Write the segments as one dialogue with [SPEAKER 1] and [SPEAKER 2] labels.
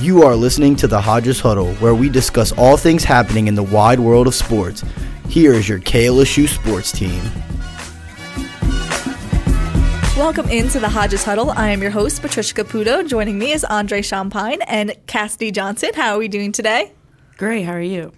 [SPEAKER 1] You are listening to the Hodges Huddle, where we discuss all things happening in the wide world of sports. Here is your KLSU sports team.
[SPEAKER 2] Welcome into the Hodges Huddle. I am your host, Patricia Caputo. Joining me is Andre Champagne and Cassidy Johnson. How are we doing today?
[SPEAKER 3] Great. How are you?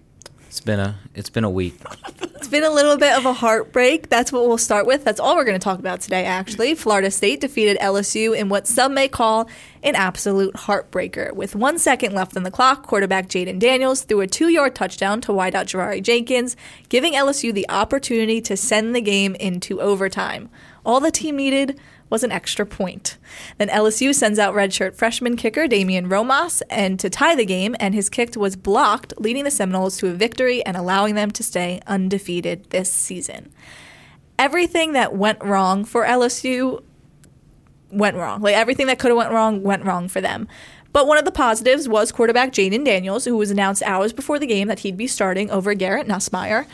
[SPEAKER 4] It's been a it's been a week.
[SPEAKER 2] Been a little bit of a heartbreak. That's what we'll start with. That's all we're going to talk about today, actually. Florida State defeated LSU in what some may call an absolute heartbreaker. With one second left on the clock, quarterback Jayden Daniels threw a two yard touchdown to wideout Jaray Jenkins, giving LSU the opportunity to send the game into overtime. All the team needed was an extra point. Then LSU sends out redshirt freshman kicker Damian Ramos and to tie the game, and his kick was blocked, leading the Seminoles to a victory and allowing them to stay undefeated this season. Everything that went wrong for LSU went wrong. Like everything that could have went wrong went wrong for them. But one of the positives was quarterback Jayden Daniels, who was announced hours before the game that he'd be starting over Garrett Nussmeier.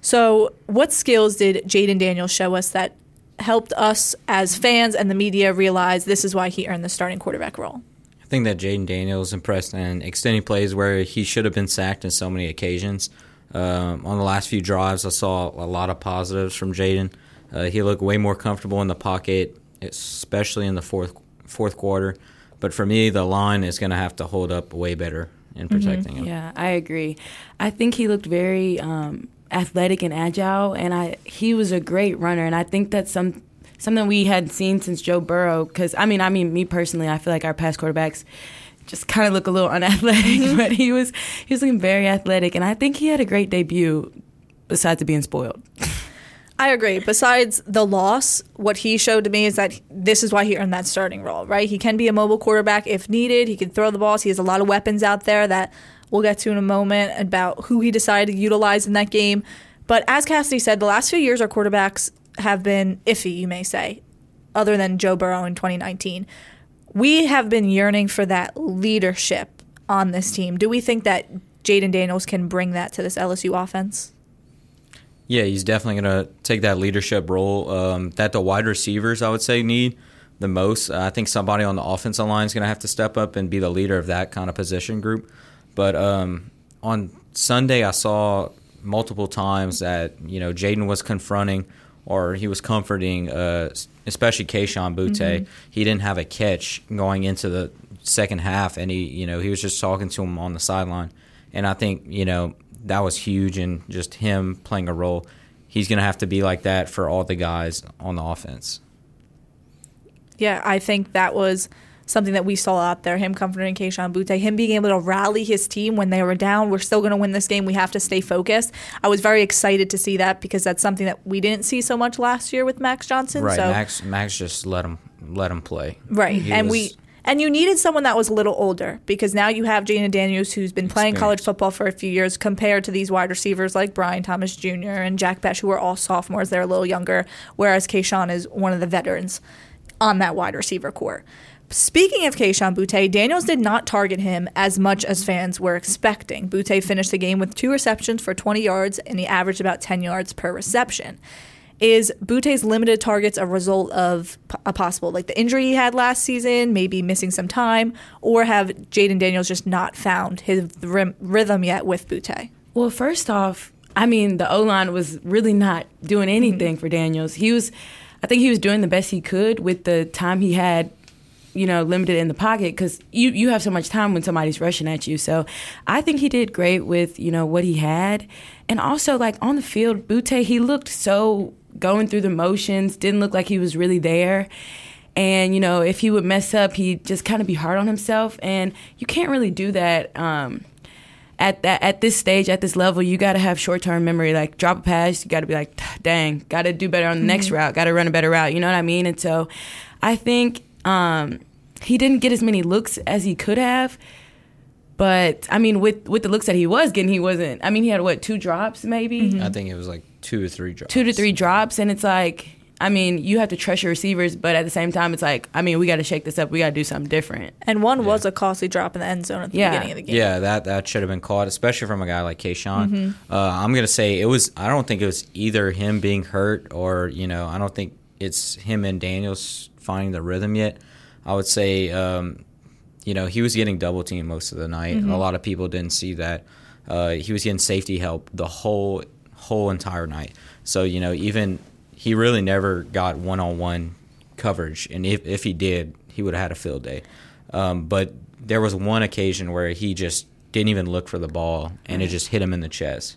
[SPEAKER 2] So, what skills did Jayden Daniels show us that helped us as fans and the media realize this is why he earned the starting quarterback role.
[SPEAKER 4] I think that Jayden Daniels impressed in extending plays where he should have been sacked in so many occasions. Um, on the last few drives, I saw a lot of positives from Jayden. Uh, he looked way more comfortable in the pocket, especially in the fourth fourth quarter. But for me, the line is going to have to hold up way better in mm-hmm. protecting mm-hmm. him.
[SPEAKER 3] Yeah, I agree. I think he looked very um, athletic and agile, and I he was a great runner, and I think that's some something we had seen since Joe Burrow. Because I mean, I mean, me personally, I feel like our past quarterbacks just kind of look a little unathletic, mm-hmm. but he was he was looking very athletic, and I think he had a great debut. Besides being spoiled.
[SPEAKER 2] I agree. Besides the loss, what he showed to me is that this is why he earned that starting role, right? He can be a mobile quarterback if needed. He can throw the balls. He has a lot of weapons out there that we'll get to in a moment about who he decided to utilize in that game. But as Cassidy said, the last few years our quarterbacks have been iffy, you may say, other than Joe Burrow in 2019. We have been yearning for that leadership on this team. Do we think that Jayden Daniels can bring that to this LSU offense?
[SPEAKER 4] Yeah, he's definitely going to take that leadership role um, that the wide receivers, I would say, need the most. Uh, I think somebody on the offensive line is going to have to step up and be the leader of that kind of position group. But um, on Sunday, I saw multiple times that you know Jayden was confronting or he was comforting, uh, especially Kayshon Boutte. Mm-hmm. He didn't have a catch going into the second half, and he you know he was just talking to him on the sideline, and I think you know that was huge and just him playing a role. He's going to have to be like that for all the guys on the offense.
[SPEAKER 2] Yeah, I think that was something that we saw out there. Him comforting Kayshon Boutte, him being able to rally his team when they were down. We're still going to win this game. We have to stay focused. I was very excited to see that because that's something that we didn't see so much last year with Max Johnson.
[SPEAKER 4] Right,
[SPEAKER 2] so,
[SPEAKER 4] Max. Max just let him let him play.
[SPEAKER 2] Right, he and was, we. And you needed someone that was a little older because now you have Jayden Daniels who's been playing college football for a few years compared to these wide receivers like Brian Thomas Jr. and Jack Bech who are all sophomores. They're a little younger, whereas Kayshon is one of the veterans on that wide receiver corps. Speaking of Kayshon Boutte, Daniels did not target him as much as fans were expecting. Boutte finished the game with two receptions for 20 yards, and he averaged about 10 yards per reception. Is Boutte's limited targets a result of a possible, like the injury he had last season, maybe missing some time, or have Jayden Daniels just not found his rhythm yet with Boutte?
[SPEAKER 3] Well, first off, I mean, the O line was really not doing anything mm-hmm. for Daniels. He was, I think he was doing the best he could with the time he had you know, limited in the pocket because you, you have so much time when somebody's rushing at you. So I think he did great with, you know, what he had. And also, like, on the field, Boutte, he looked so going through the motions, didn't look like he was really there. And, you know, if he would mess up, he'd just kind of be hard on himself. And you can't really do that. Um, at that at this stage at this level you got to have short-term memory like drop a pass you got to be like dang got to do better on the mm-hmm. next route got to run a better route you know what i mean and so i think um, he didn't get as many looks as he could have. But I mean, with with the looks that he was getting, he wasn't. I mean, he had what two drops maybe?
[SPEAKER 4] Mm-hmm. I think it was like two or three drops.
[SPEAKER 3] Two to three drops, and it's like, I mean, you have to trust your receivers, but at the same time, it's like, I mean, we got to shake this up. We got to do something different.
[SPEAKER 2] And one yeah. was a costly drop in the end zone at the yeah. beginning of the game.
[SPEAKER 4] Yeah, that that should have been caught, especially from a guy like Kayshon. Mm-hmm. Uh, I'm gonna say it was. I don't think it was either him being hurt or you know, I don't think it's him and Daniels finding the rhythm yet. I would say um, you know, he was getting double teamed most of the night. A lot of people didn't see that. Uh, he was getting safety help the whole whole entire night. So you know, even he really never got one on one coverage, and if if he did, he would have had a field day. Um, but there was one occasion where he just didn't even look for the ball, and it just hit him in the chest.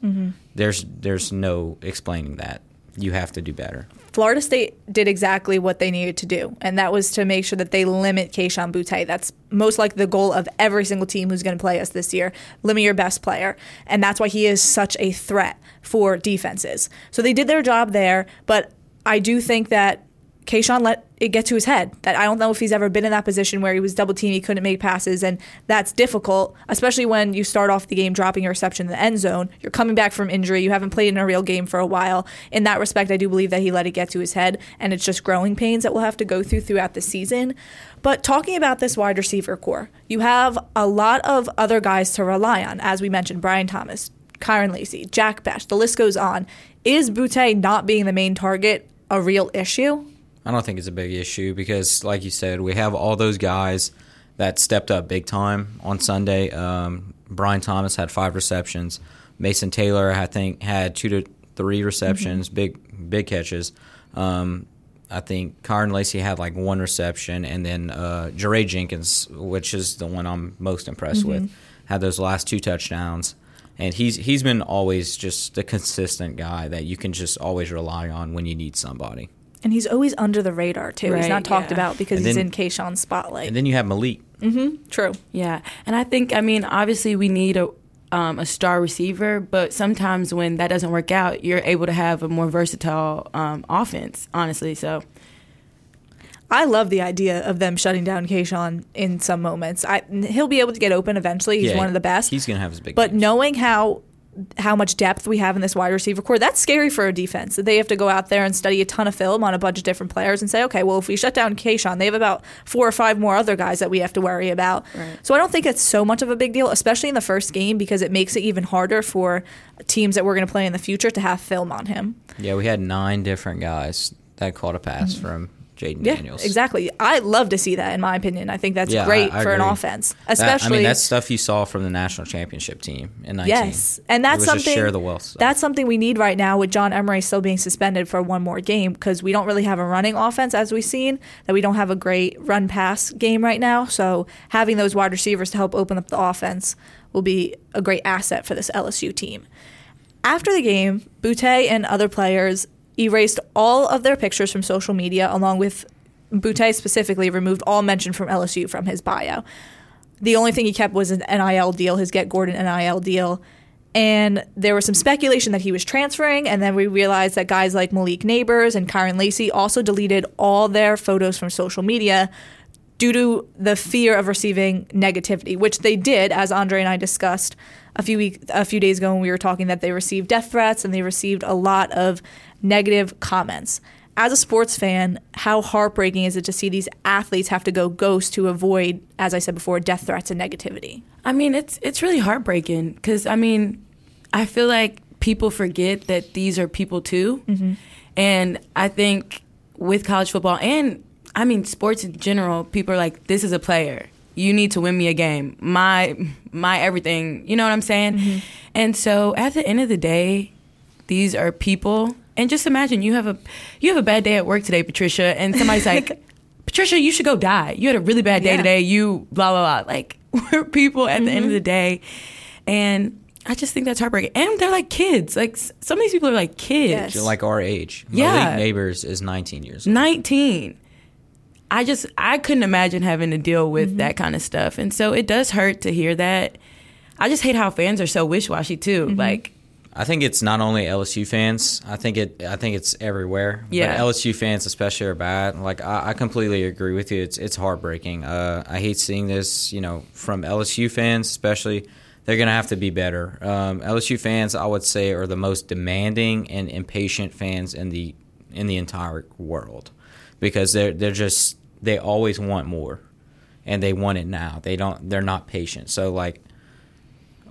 [SPEAKER 4] There's there's no explaining that. You have to do better.
[SPEAKER 2] Florida State did exactly what they needed to do, and that was to make sure that they limit Kayshon Boutte. That's most likely the goal of every single team who's going to play us this year. Limit your best player, and that's why he is such a threat for defenses. So they did their job there, but I do think that Kayshon let it get to his head. That I don't know if he's ever been in that position where he was double teamed, he couldn't make passes, and that's difficult, especially when you start off the game dropping a reception in the end zone. You're coming back from injury, you haven't played in a real game for a while. In that respect, I do believe that he let it get to his head, and it's just growing pains that we'll have to go through throughout the season. But talking about this wide receiver corps, you have a lot of other guys to rely on, as we mentioned, Brian Thomas, Kyren Lacy, Jack Bash, the list goes on. Is Boutte not being the main target a real issue?
[SPEAKER 4] I don't think it's a big issue because, like you said, we have all those guys that stepped up big time on Sunday. Um, Brian Thomas had five receptions. Mason Taylor, I think, had two to three receptions, big big catches. Um, I think Kyren Lacy had like one reception, and then uh, Jaray Jenkins, which is the one I'm most impressed with, had those last two touchdowns. And he's he's been always just a consistent guy that you can just always rely on when you need somebody.
[SPEAKER 2] And he's always under the radar too. he's not talked
[SPEAKER 3] yeah.
[SPEAKER 2] about because
[SPEAKER 4] And
[SPEAKER 2] he's
[SPEAKER 4] then-
[SPEAKER 2] in Kayshon's spotlight.
[SPEAKER 4] And then you have Malik.
[SPEAKER 2] True.
[SPEAKER 3] Yeah, and I think I mean obviously we need a um, a star receiver, but sometimes when that doesn't work out, you're able to have a more versatile um, offense. Honestly, so
[SPEAKER 2] I love the idea of them shutting down Kayshon in some moments. I, he'll be able to get open eventually. He's
[SPEAKER 4] Yeah,
[SPEAKER 2] one of the best.
[SPEAKER 4] He's gonna have his big.
[SPEAKER 2] But
[SPEAKER 4] games.
[SPEAKER 2] knowing how how much depth we have in this wide receiver corps, that's scary for a defense. They have to go out there and study a ton of film on a bunch of different players and say, okay, well, if we shut down Kayshon, they have about four or five more other guys that we have to worry about.
[SPEAKER 3] Right.
[SPEAKER 2] So I don't think it's so much of a big deal, especially in the first game, because it makes it even harder for teams that we're going to play in the future to have film on him.
[SPEAKER 4] yeah, we had nine different guys that caught a pass mm-hmm. from
[SPEAKER 2] Jayden. Yeah,
[SPEAKER 4] Daniels.
[SPEAKER 2] exactly. I love to see that. In my opinion, I think that's
[SPEAKER 4] Yeah,
[SPEAKER 2] great
[SPEAKER 4] I- I
[SPEAKER 2] for an
[SPEAKER 4] agree.
[SPEAKER 2] offense,
[SPEAKER 4] That-
[SPEAKER 2] especially.
[SPEAKER 4] I mean, that's stuff you saw from the national championship team in 19.
[SPEAKER 2] Yes, and that's something.
[SPEAKER 4] Just share the wealth.
[SPEAKER 2] That's something we need right now with John Emery still being suspended for one more game because we don't really have a running offense as we've seen. That we don't have a great run pass game right now. So having those wide receivers to help open up the offense will be a great asset for this LSU team. After the game, Butte and other players erased all of their pictures from social media, along with Boutte specifically removed all mention from LSU from his bio. The only thing he kept was an NIL deal, his Get Gordon NIL deal. And there was some speculation that he was transferring, and then we realized that guys like Malik Nabers and Kyren Lacy also deleted all their photos from social media due to the fear of receiving negativity, which they did, as Andre and I discussed a few week, a few days ago when we were talking that they received death threats and they received a lot of negative comments. As a sports fan, how heartbreaking is it to see these athletes have to go ghost to avoid, as I said before, death threats and negativity?
[SPEAKER 3] I mean it's it's really heartbreaking because I mean I feel like people forget that these are people too, mm-hmm. and I think with college football and I mean sports in general, people are like, "This is a player. You need to win me a game. My my everything." You know what I'm saying? Mm-hmm. And so at the end of the day, these are people. And just imagine you have a you have a bad day at work today, Patricia, and somebody's like, Patricia, you should go die. You had a really bad day
[SPEAKER 2] Yeah.
[SPEAKER 3] today. You blah blah blah. Like we're people at the end of the day, and I just think that's heartbreaking. And they're like kids. Like some of these people are like kids.
[SPEAKER 2] Yes.
[SPEAKER 4] You're like our age.
[SPEAKER 3] Yeah.
[SPEAKER 4] Malik Nabers is 19 years old.
[SPEAKER 3] 19. I just I couldn't imagine having to deal with
[SPEAKER 2] Mm-hmm.
[SPEAKER 3] that kind of stuff. And so it does hurt to hear that. I just hate how fans are so wish-washy too.
[SPEAKER 2] Mm-hmm.
[SPEAKER 3] Like
[SPEAKER 4] I think it's not only LSU fans. I think it. I think it's everywhere.
[SPEAKER 3] Yeah.
[SPEAKER 4] But LSU fans especially are bad. Like I, I completely agree with you. It's it's heartbreaking. Uh, I hate seeing this. You know, from LSU fans especially. They're gonna have to be better. Um, LSU fans, I would say, are the most demanding and impatient fans in the in the entire world because they're they're just they always want more and they want it now. They don't. They're not patient. So like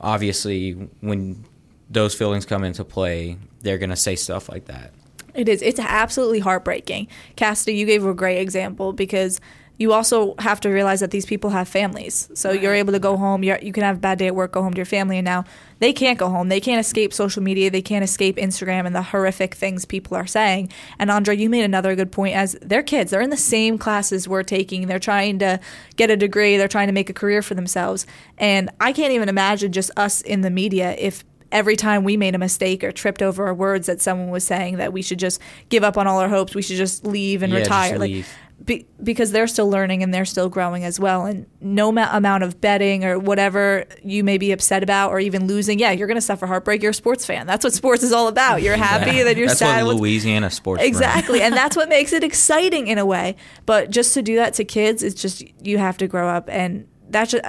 [SPEAKER 4] obviously when those feelings come into play, they're going to say stuff like that.
[SPEAKER 2] It is. It's absolutely heartbreaking. Cassidy, you gave a great example because you also have to realize that these people have families. So you're able to go home. You're, you can have a bad day at work, go home to your family, and now they can't go home. They can't escape social media. They can't escape Instagram and the horrific things people are saying. And Andre, you made another good point. As they're kids, they're in the same classes we're taking. They're trying to get a degree. They're trying to make a career for themselves. And I can't even imagine just us in the media if every time we made a mistake or tripped over our words that someone was saying that we should just give up on all our hopes, we should just leave and
[SPEAKER 4] Yeah,
[SPEAKER 2] retire. Like be, because they're still learning and they're still growing as well. And no ma- amount of betting or whatever you may be upset about or even losing, yeah, you're going to suffer heartbreak. You're a sports fan. That's what sports is all about. You're happy, then you're
[SPEAKER 4] That's
[SPEAKER 2] sad.
[SPEAKER 4] what Louisiana sports.
[SPEAKER 2] Exactly. and that's what makes it exciting in a way. But just to do that to kids, it's just you have to grow up and that's just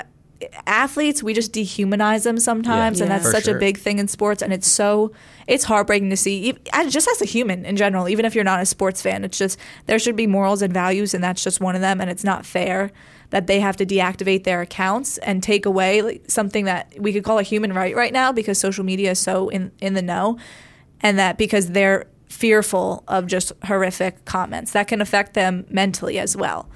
[SPEAKER 2] athletes we just dehumanize them sometimes
[SPEAKER 3] Yeah.
[SPEAKER 2] and that's
[SPEAKER 4] For
[SPEAKER 2] such
[SPEAKER 4] sure.
[SPEAKER 2] a big thing in sports and it's so it's heartbreaking to see just as a human in general even if you're not a sports fan it's just there should be morals and values and that's just one of them and it's not fair that they have to deactivate their accounts and take away like, something that we could call a human right right now because social media is so in in the know and that because they're fearful of just horrific comments that can affect them mentally as well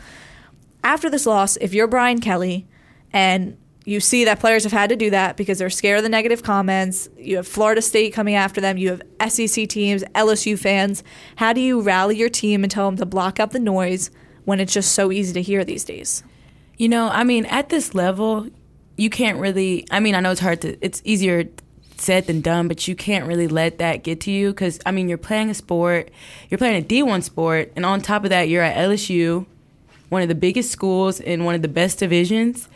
[SPEAKER 2] after this loss, if you're Brian Kelly and you see that players have had to do that because they're scared of the negative comments, you have Florida State coming after them, you have SEC teams, LSU fans, how do you rally your team and tell them to block out the noise when it's just so easy to hear these days?
[SPEAKER 3] You know, I mean, at this level, you can't really. I mean, I know it's hard to. It's easier said than done, but you can't really let that get to you because I mean, you're playing a sport, you're playing a D1 sport, and on top of that, you're at LSU, one of the biggest schools in one of the best divisions.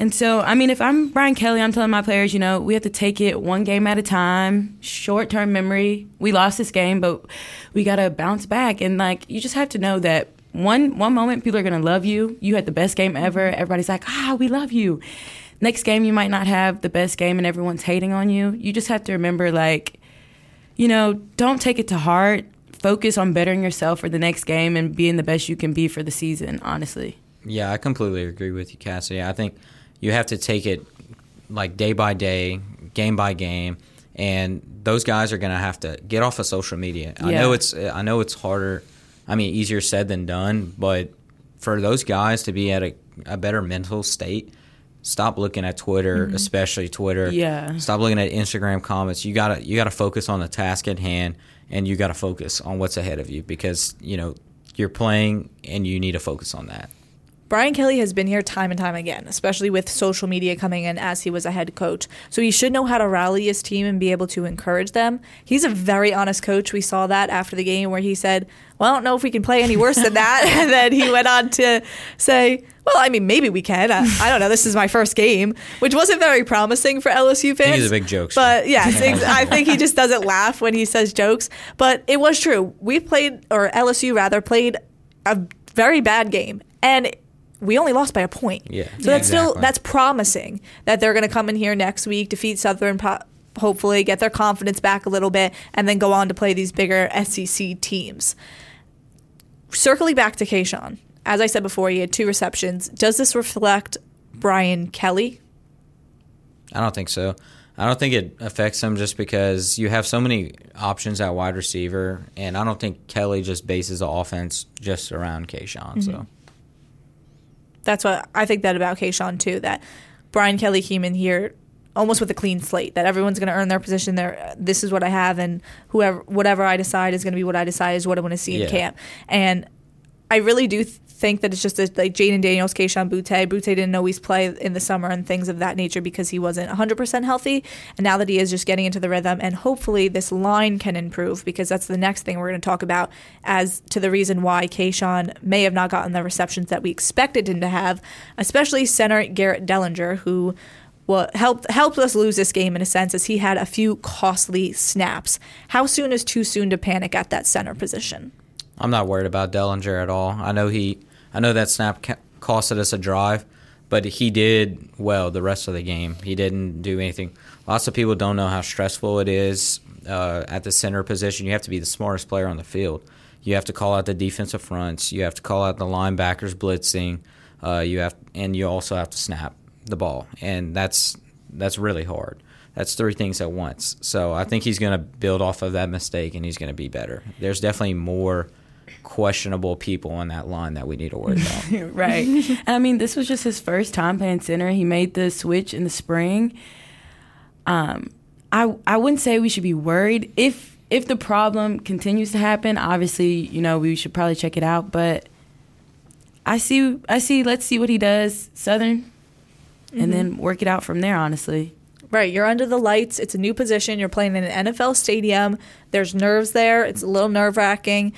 [SPEAKER 3] And so, I mean, if I'm Brian Kelly, I'm telling my players, you know, we have to take it one game at a time, short term memory. We lost this game, but we got to bounce back. And, like, you just have to know that one one moment people are going to love you. You had the best game ever. Everybody's like, ah, we love you. Next game, you might not have the best game and everyone's hating on you. You just have to remember, like, you know, don't take it to heart. Focus on bettering yourself for the next game and being the best you can be for the season, honestly.
[SPEAKER 4] Yeah, I completely agree with you, Cassidy. I think you have to take it like day by day, game by game, and those guys are going to have to get off of social media. I know it's I know it's harder. I mean, easier said than done, but for those guys to be at a, a better mental state, stop looking at Twitter, mm-hmm. especially Twitter.
[SPEAKER 3] Yeah.
[SPEAKER 4] Stop looking at Instagram comments. You gotta you gotta focus on the task at hand, and you gotta focus on what's ahead of you because you know you're playing and you need to focus on that.
[SPEAKER 2] Brian Kelly has been here time and time again, especially with social media coming in as he was a head coach. So he should know how to rally his team and be able to encourage them. He's a very honest coach. We saw that after the game where he said, Well, I don't know if we can play any worse than that. and then he went on to say, Well, I mean, maybe we can. I, I don't know. This is my first game, which wasn't very promising for LSU fans.
[SPEAKER 4] he's a big joke.
[SPEAKER 2] But yes, ex- I think he just doesn't laugh when he says jokes. But it was true. We played, or LSU rather, played a very bad game. And we only lost by a point.
[SPEAKER 4] Yeah,
[SPEAKER 2] So that's still that's promising that they're going to come in here next week, defeat Southern, po- hopefully get their confidence back a little bit, and then go on to play these bigger SEC teams. Circling back to Kayshon, as I said before, he had two receptions. Does this reflect Brian Kelly?
[SPEAKER 4] I don't think so. I don't think it affects him just because you have so many options at wide receiver, and I don't think Kelly just bases the offense just around Kayshon. So mm-hmm.
[SPEAKER 2] That's what I think that about Kayshon too. That Brian Kelly came in here almost with a clean slate. That everyone's going to earn their position. There, this is what I have, and whoever, whatever I decide is going to be what I decide is what I want to see in camp. And I really do th- think that it's just a, like Jayden Daniels, Kayshon Boutte. Boutte didn't always play in the summer and things of that nature because he wasn't 100% healthy. And now that he is just getting into the rhythm, and hopefully this line can improve because that's the next thing we're going to talk about as to the reason why Kayshon may have not gotten the receptions that we expected him to have, especially center Garrett Dillinger, who helped helped us lose this game in a sense as he had a few costly snaps. How soon is too soon to panic at that center position?
[SPEAKER 4] I'm not worried about Dillinger at all. I know he, I know that snap costed us a drive, but he did well the rest of the game. He didn't do anything. Lots of people don't know how stressful it is uh, at the center position. You have to be the smartest player on the field. You have to call out the defensive fronts. You have to call out the linebackers blitzing. Uh, you have, and you also have to snap the ball, and that's that's really hard. That's three things at once. So I think he's going to build off of that mistake, and he's going to be better. There's definitely more questionable people on that line that we need to worry about.
[SPEAKER 3] right. And I mean, this was just his first time playing center. He made the switch in the spring. Um, I I wouldn't say we should be worried if if the problem continues to happen. Obviously, you know, we should probably check it out. But I see, I see. Let's see what he does, Southern, and then work it out from there. Honestly.
[SPEAKER 2] Right, you're under the lights. It's a new position. You're playing in an NFL stadium. There's nerves there. It's a little nerve wracking.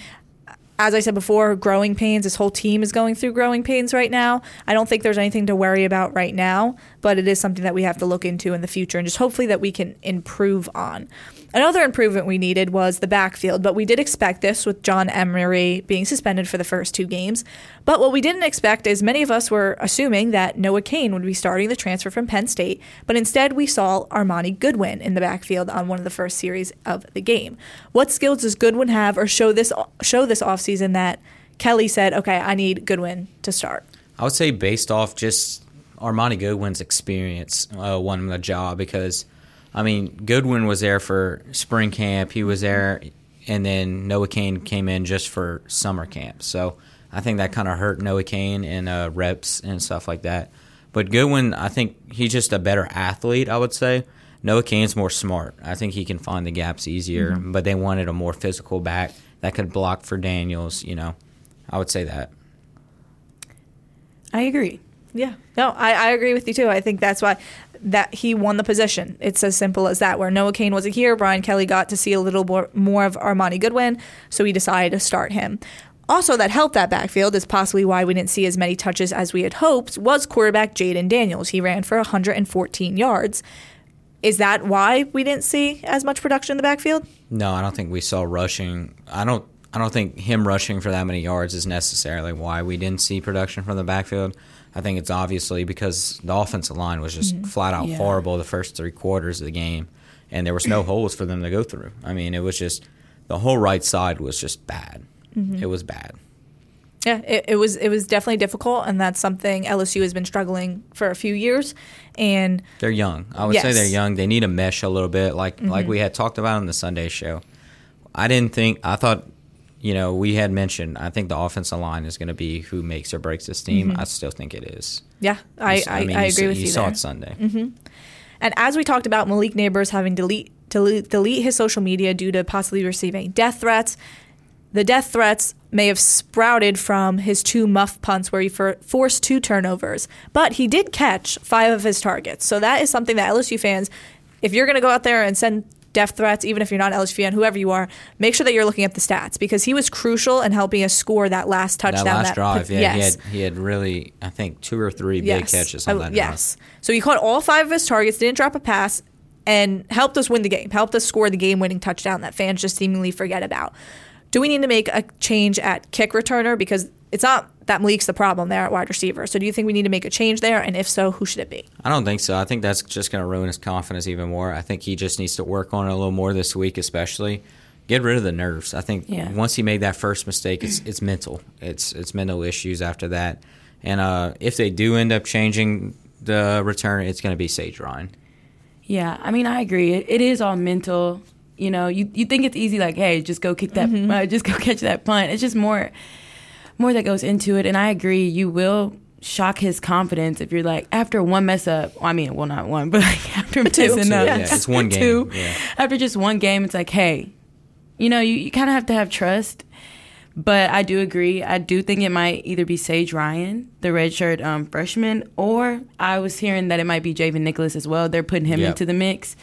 [SPEAKER 2] As I said before, growing pains. This whole team is going through growing pains right now. I don't think there's anything to worry about right now, but it is something that we have to look into in the future and just hopefully that we can improve on. Another improvement we needed was the backfield, but we did expect this with John Emery being suspended for the first two games. But what we didn't expect is many of us were assuming that Noah Cain would be starting the transfer from Penn State, but instead we saw Armoni Goodwin in the backfield on one of the first series of the game. What skills does Goodwin have or show this show this offseason that Kelly said, okay, I need Goodwin to start?
[SPEAKER 4] I would say based off just Armoni Goodwin's experience, uh, won him the job because I mean, Goodwin was there for spring camp. He was there, and then Noah Cain came in just for summer camp. So I think that kind of hurt Noah Cain and uh, reps and stuff like that. But Goodwin, I think he's just a better athlete. I would say Noah Cain's more smart. I think he can find the gaps easier. Mm-hmm. But they wanted a more physical back that could block for Daniels. You know, I would say that.
[SPEAKER 3] I agree.
[SPEAKER 2] Yeah. No, I, I agree with you too. I think that's why that he won the position. It's as simple as that. Where Noah Cain wasn't here, Brian Kelly got to see a little more, more of Armoni Goodwin, so he decided to start him. Also, that helped that backfield is possibly why we didn't see as many touches as we had hoped. Was quarterback Jayden Daniels? He ran for 114 yards. Is that why we didn't see as much production in the backfield?
[SPEAKER 4] No, I don't think we saw rushing. I don't. I don't think him rushing for that many yards is necessarily why we didn't see production from the backfield. I think it's obviously because the offensive line was just mm-hmm. flat out yeah. horrible the first three quarters of the game, and there was no holes for them to go through. I mean, it was just the whole right side was just bad. Mm-hmm. It was bad.
[SPEAKER 2] Yeah, it, it, was it was definitely difficult, and that's something LSU has been struggling for a few years. And
[SPEAKER 4] they're young. I would yes. say they're young. They need a mesh a little bit, like mm-hmm. like we had talked about on the Sunday show. I didn't think I thought you know, we had mentioned, I think the offensive line is going to be who makes or breaks this team. Mm-hmm. I still think it is.
[SPEAKER 2] Yeah, I, I, I, mean, I agree with you.
[SPEAKER 4] You saw it Sunday.
[SPEAKER 2] Mm-hmm. And as we talked about, Malik Nabers having delete, delete, delete his social media due to possibly receiving death threats. The death threats may have sprouted from his two muff punts where he for, forced two turnovers, but he did catch five of his targets. So that is something that LSU fans, if you're going to go out there and send death threats, even if you're not LSU fan, whoever you are, make sure that you're looking at the stats because he was crucial in helping us score that last touchdown. That
[SPEAKER 4] last that drive, yeah, yes. he had he had really, I think, two or three big yes. catches oh, on that.
[SPEAKER 2] yes, so he caught all five of his targets, didn't drop a pass, and helped us win the game, helped us score the game-winning touchdown that fans just seemingly forget about. Do we need to make a change at kick returner because it's not that Malik's the problem there at wide receiver. So do you think we need to make a change there? And if so, who should it be?
[SPEAKER 4] I don't think so. I think that's just going to ruin his confidence even more. I think he just needs to work on it a little more this week, especially. Get rid of the nerves. I think yeah. once he made that first mistake, it's it's mental. It's it's mental issues after that. And uh, if they do end up changing the return, it's going to be Sage Ryan.
[SPEAKER 3] Yeah, I mean, I agree. It, it is all mental. You know, you you think it's easy, like, hey, just go kick that, mm-hmm. uh, just go catch that punt. It's just more more that goes into it. And I agree, you will shock his confidence if you're like after one mess up. Well, I mean, well, not one, but like after
[SPEAKER 2] two,
[SPEAKER 3] messing up,
[SPEAKER 4] yeah, it's one game. Two, yeah.
[SPEAKER 3] After just one game, it's like, hey, you know, you, you kind of have to have trust. But I do agree. I do think it might either be Sage Ryan, the redshirt um, freshman, or I was hearing that it might be Javon Nicholas as well. They're putting him yep. into the mix.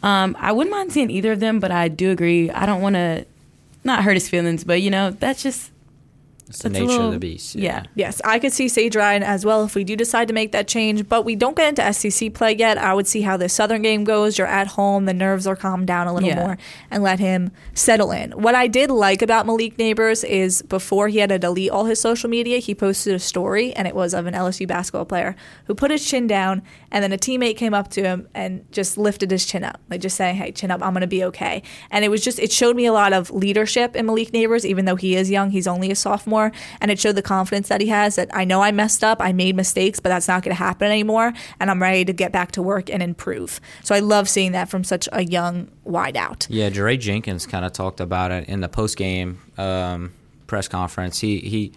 [SPEAKER 3] Um, I wouldn't mind seeing either of them, but I do agree. I don't want to not hurt his feelings, but you know, that's just
[SPEAKER 4] it's the nature little, of the beast.
[SPEAKER 3] Yeah. yeah.
[SPEAKER 2] Yes, I could see Sage Ryan as well if we do decide to make that change, but we don't get into SEC play yet. I would see how the Southern game goes. You're at home, the nerves are calmed down a little yeah. more, and let him settle in. What I did like about Malik Nabers is before he had to delete all his social media, he posted a story, and it was of an LSU basketball player who put his chin down, and then a teammate came up to him and just lifted his chin up, like just saying, "Hey, chin up, I'm gonna be okay." And it was just it showed me a lot of leadership in Malik Nabers, even though he is young. He's only a sophomore more and it showed the confidence that he has that I know I messed up, I made mistakes, but that's not going to happen anymore and I'm ready to get back to work and improve. So I love seeing that from such a young wideout.
[SPEAKER 4] Yeah, Jaray Jenkins kind of talked about it in the post game um, press conference, he he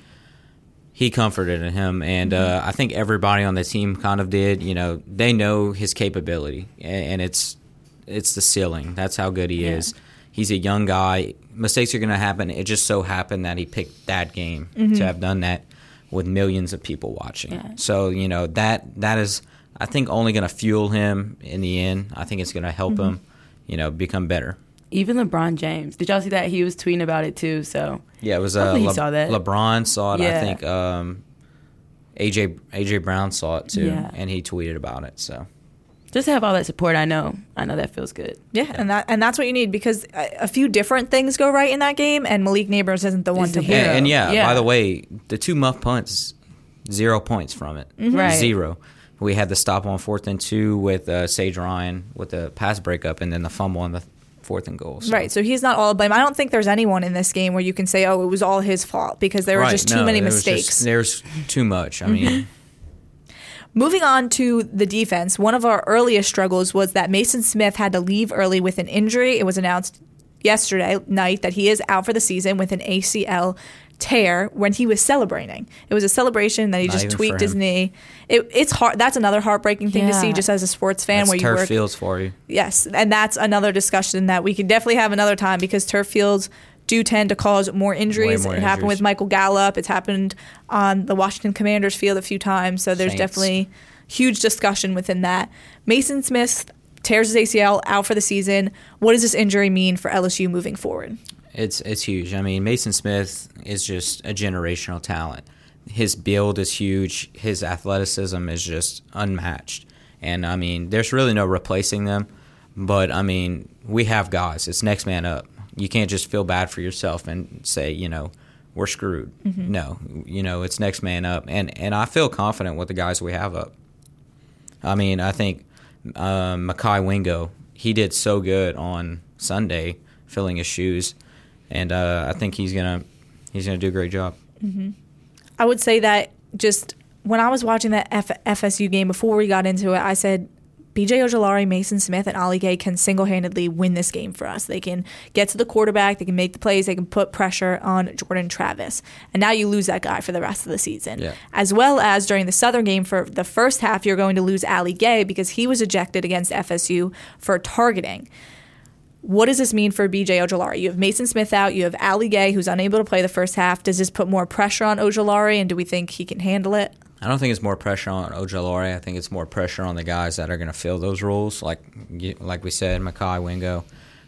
[SPEAKER 4] he comforted him, and uh, I think everybody on the team kind of did. You know, they know his capability, and, and it's it's the ceiling. That's how good he
[SPEAKER 3] Yeah.
[SPEAKER 4] is. He's a young guy. Mistakes are going to happen. It just so happened that he picked that game to have done that with millions of people watching.
[SPEAKER 3] Yeah.
[SPEAKER 4] So you know that that is, I think, only going to fuel him in the end. I think it's going to help him, you know, become better.
[SPEAKER 3] Even LeBron James. Did y'all see that? He was tweeting about it too. So
[SPEAKER 4] Yeah, it was uh, Le-
[SPEAKER 3] saw that.
[SPEAKER 4] LeBron saw it. I think um, AJ AJ Brown saw it too,
[SPEAKER 3] Yeah.
[SPEAKER 4] and he tweeted about it. So
[SPEAKER 3] just to have all that support, I know, I know that feels good.
[SPEAKER 2] Yeah, and that and that's what you need because a, a few different things go right in that game, and Malik Nabers isn't the one
[SPEAKER 3] Is
[SPEAKER 2] to
[SPEAKER 3] the
[SPEAKER 2] hit.
[SPEAKER 3] hero.
[SPEAKER 4] and, and yeah,
[SPEAKER 3] Yeah.
[SPEAKER 4] by the way, the two muff punts, zero points from it,
[SPEAKER 3] Mm-hmm. Right.
[SPEAKER 4] zero. We had the stop on fourth and two with uh, Sage Ryan with the pass breakup, and then the fumble on the fourth and goal. So.
[SPEAKER 2] Right, so he's not all to blame. I don't think there's anyone in this game where you can say, "Oh, it was all his fault," because there were
[SPEAKER 4] Right,
[SPEAKER 2] just too
[SPEAKER 4] no,
[SPEAKER 2] many
[SPEAKER 4] there was just-
[SPEAKER 2] mistakes.
[SPEAKER 4] there's too much. I
[SPEAKER 3] Mm-hmm.
[SPEAKER 4] mean,
[SPEAKER 2] Moving on to the defense, one of our earliest struggles was that Maason Smith had to leave early with an injury. It was announced yesterday night that he is out for the season with an ACL tear when he was celebrating. It was a celebration that he
[SPEAKER 4] Not
[SPEAKER 2] just tweaked his knee. It, it's hard. That's another heartbreaking thing to see, just as a sports fan,
[SPEAKER 4] that's
[SPEAKER 2] where you
[SPEAKER 4] turf
[SPEAKER 2] work.
[SPEAKER 4] fields for you.
[SPEAKER 2] Yes, and that's another discussion that we could definitely have another time because turf fields do tend to cause more injuries.
[SPEAKER 4] more
[SPEAKER 2] it happened
[SPEAKER 4] injuries.
[SPEAKER 2] with Michael Gallup. It's happened on the Washington Commanders field a few times. So there's
[SPEAKER 4] Saints.
[SPEAKER 2] definitely huge discussion within that. Maason Smith tears his ACL out for the season. What does this injury mean for LSU moving forward?
[SPEAKER 4] It's it's huge. I mean, Maason Smith is just a generational talent. His build is huge. His athleticism is just unmatched. And I mean, there's really no replacing them. But I mean, we have guys. It's next man up. You can't just feel bad for yourself and say, you know, we're screwed. No, you know, it's next man up. And and I feel confident with the guys we have up. I mean, I think um, Mekhi Wingo, he did so good on Sunday filling his shoes, and uh, I think he's gonna he's gonna do a great job.
[SPEAKER 2] I would say that just when I was watching that F- FSU game before we got into it, I said BJ Ojulari, Maason Smith, and Ali Gaye can single handedly win this game for us. They can get to the quarterback, they can make the plays, they can put pressure on Jordan Travis. And now you lose that guy for the rest of the season.
[SPEAKER 4] Yeah.
[SPEAKER 2] As well as during the Southern game for the first half, you're going to lose Ali Gaye because he was ejected against FSU for targeting. What does this mean for BJ Ojulari? You have Maason Smith out, you have Ali Gaye who's unable to play the first half. Does this put more pressure on Ojulari and do we think he can handle it?
[SPEAKER 4] I don't think it's more pressure on Ojulari. I think it's more pressure on the guys that are going to fill those roles. Like like we said, Mekhi Wingo.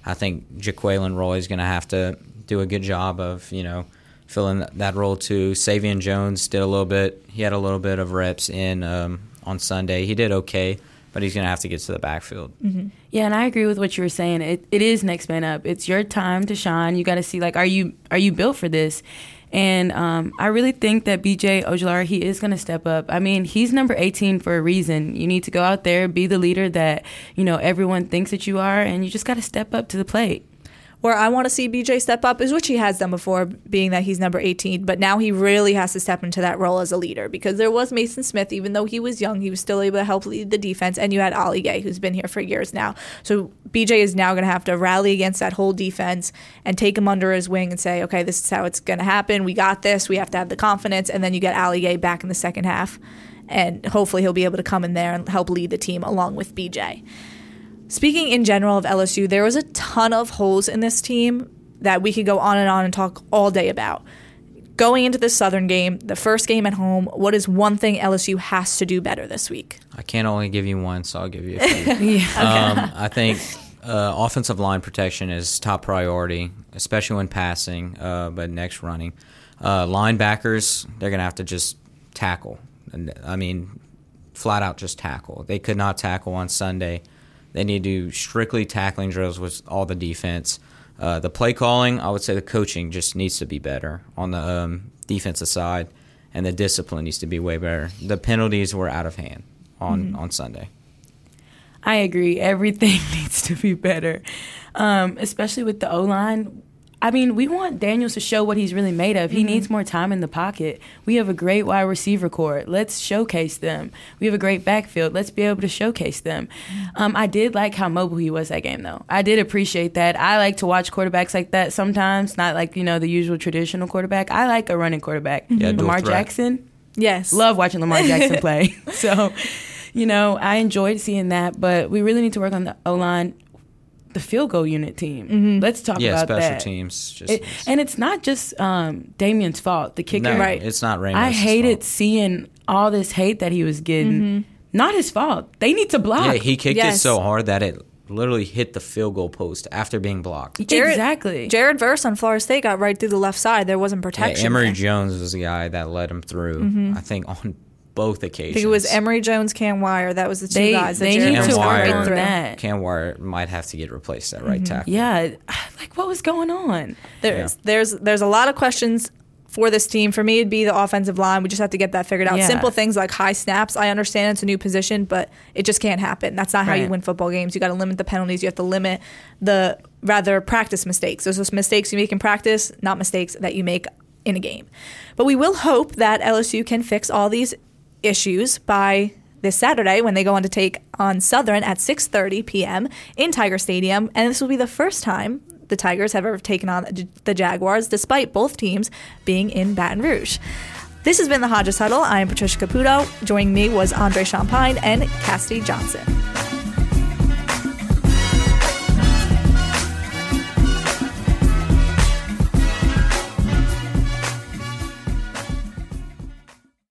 [SPEAKER 4] I think Jaquelin Roy is going to have to do a good job of you know filling that- that role too. Sai'vion Jones did a little bit. He had a little bit of reps in um, on Sunday. He did okay, but he's going to have to get to the backfield.
[SPEAKER 3] Yeah, and I agree with what you were saying. It it is next man up. It's your time to shine. You got to see like are you are you built for this? And um, I really think that BJ Ojulari he is going to step up. I mean, he's number 18 for a reason. You need to go out there, be the leader that you know everyone thinks that you are, and you just got to step up to the plate.
[SPEAKER 2] Where I want to see BJ step up is which he has done before, being that he's number 18, but now he really has to step into that role as a leader because there was Maason Smith, even though he was young, he was still able to help lead the defense, and you had Ali Gaye, who's been here for years now. So BJ is now going to have to rally against that whole defense and take him under his wing and say, okay, this is how it's going to happen. We got this. We have to have the confidence, and then you get Ali Gaye back in the second half, and hopefully he'll be able to come in there and help lead the team along with BJ. Speaking in general of LSU, there was a ton of holes in this team that we could go on and on and talk all day about. Going into this Southern game, the first game at home, what is one thing LSU has to do better this week?
[SPEAKER 4] I can't only give you one, so I'll give you a few. um, I think uh, offensive line protection is top priority, especially when passing, uh, but next running. Uh, linebackers, they're going to have to just tackle. I mean, flat out just tackle. They could not tackle on Sunday. They need to do strictly tackling drills with all the defense. Uh, the play calling, I would say the coaching just needs to be better on the um, defensive side, and the discipline needs to be way better. The penalties were out of hand on, on Sunday.
[SPEAKER 3] I agree. Everything needs to be better, um, especially with the O line. I mean, we want Daniels to show what he's really made of. He
[SPEAKER 2] Mm-hmm.
[SPEAKER 3] needs more time in the pocket. We have a great wide receiver corps. Let's showcase them. We have a great backfield. Let's be able to showcase them. Um, I did like how mobile he was that game, though. I did appreciate that. I like to watch quarterbacks like that sometimes, not like, you know, the usual traditional quarterback. I like a running quarterback.
[SPEAKER 4] Yeah,
[SPEAKER 3] Lamar
[SPEAKER 4] threat.
[SPEAKER 3] Jackson,
[SPEAKER 2] Yes.
[SPEAKER 3] love watching Lamar Jackson play. So, you know, I enjoyed seeing that, but we really need to work on the O line, the field goal unit team. Mm-hmm. Let's talk about that
[SPEAKER 4] Yeah,
[SPEAKER 3] about
[SPEAKER 4] special
[SPEAKER 3] that.
[SPEAKER 4] teams. Just,
[SPEAKER 3] It, and it's not just um, Damien's fault. The kicker,
[SPEAKER 4] no,
[SPEAKER 2] Right.
[SPEAKER 4] It's not Ramos.
[SPEAKER 3] I hated seeing all this hate that he was getting. Mm-hmm. Not his fault. They need to block.
[SPEAKER 4] Yeah, he kicked it so hard that it literally hit the field goal post after being blocked.
[SPEAKER 2] Jared-
[SPEAKER 3] exactly.
[SPEAKER 2] Jared Verse on Florida State got right through the left side. There wasn't
[SPEAKER 4] Yeah,
[SPEAKER 2] protection.
[SPEAKER 4] Emery
[SPEAKER 2] there.
[SPEAKER 4] Jones was the guy that led him through. Mm-hmm. I think on both occasions.
[SPEAKER 2] I think it was Emery Jones, Cam Wire. That was the two
[SPEAKER 3] They-
[SPEAKER 2] guys that
[SPEAKER 3] they
[SPEAKER 2] Jared
[SPEAKER 3] need to
[SPEAKER 2] got
[SPEAKER 3] work
[SPEAKER 2] right
[SPEAKER 4] Wire,
[SPEAKER 3] that.
[SPEAKER 4] Cam Wire might have to get replaced at right mm-hmm. tackle.
[SPEAKER 3] yeah, like what was going on?
[SPEAKER 2] There's there's there's a lot of questions for this team. For me, it'd be the offensive line. We just have to get that figured out.
[SPEAKER 3] Yeah.
[SPEAKER 2] Simple things like high snaps. I understand it's a new position, but it just can't happen. That's not how you win football games. You got to limit the penalties. You have to limit the rather practice mistakes. Those are mistakes you make in practice, not mistakes that you make in a game. But we will hope that LSU can fix all these issues by this Saturday when they go on to take on Southern at 6:30 p.m. in Tiger Stadium, and this will be the first time the Tigers have ever taken on the Jaguars, despite both teams being in Baton Rouge. This has been the Hodges Huddle. I am Patricia Caputo. Joining me was Andre Champagne and Cassidy Johnson.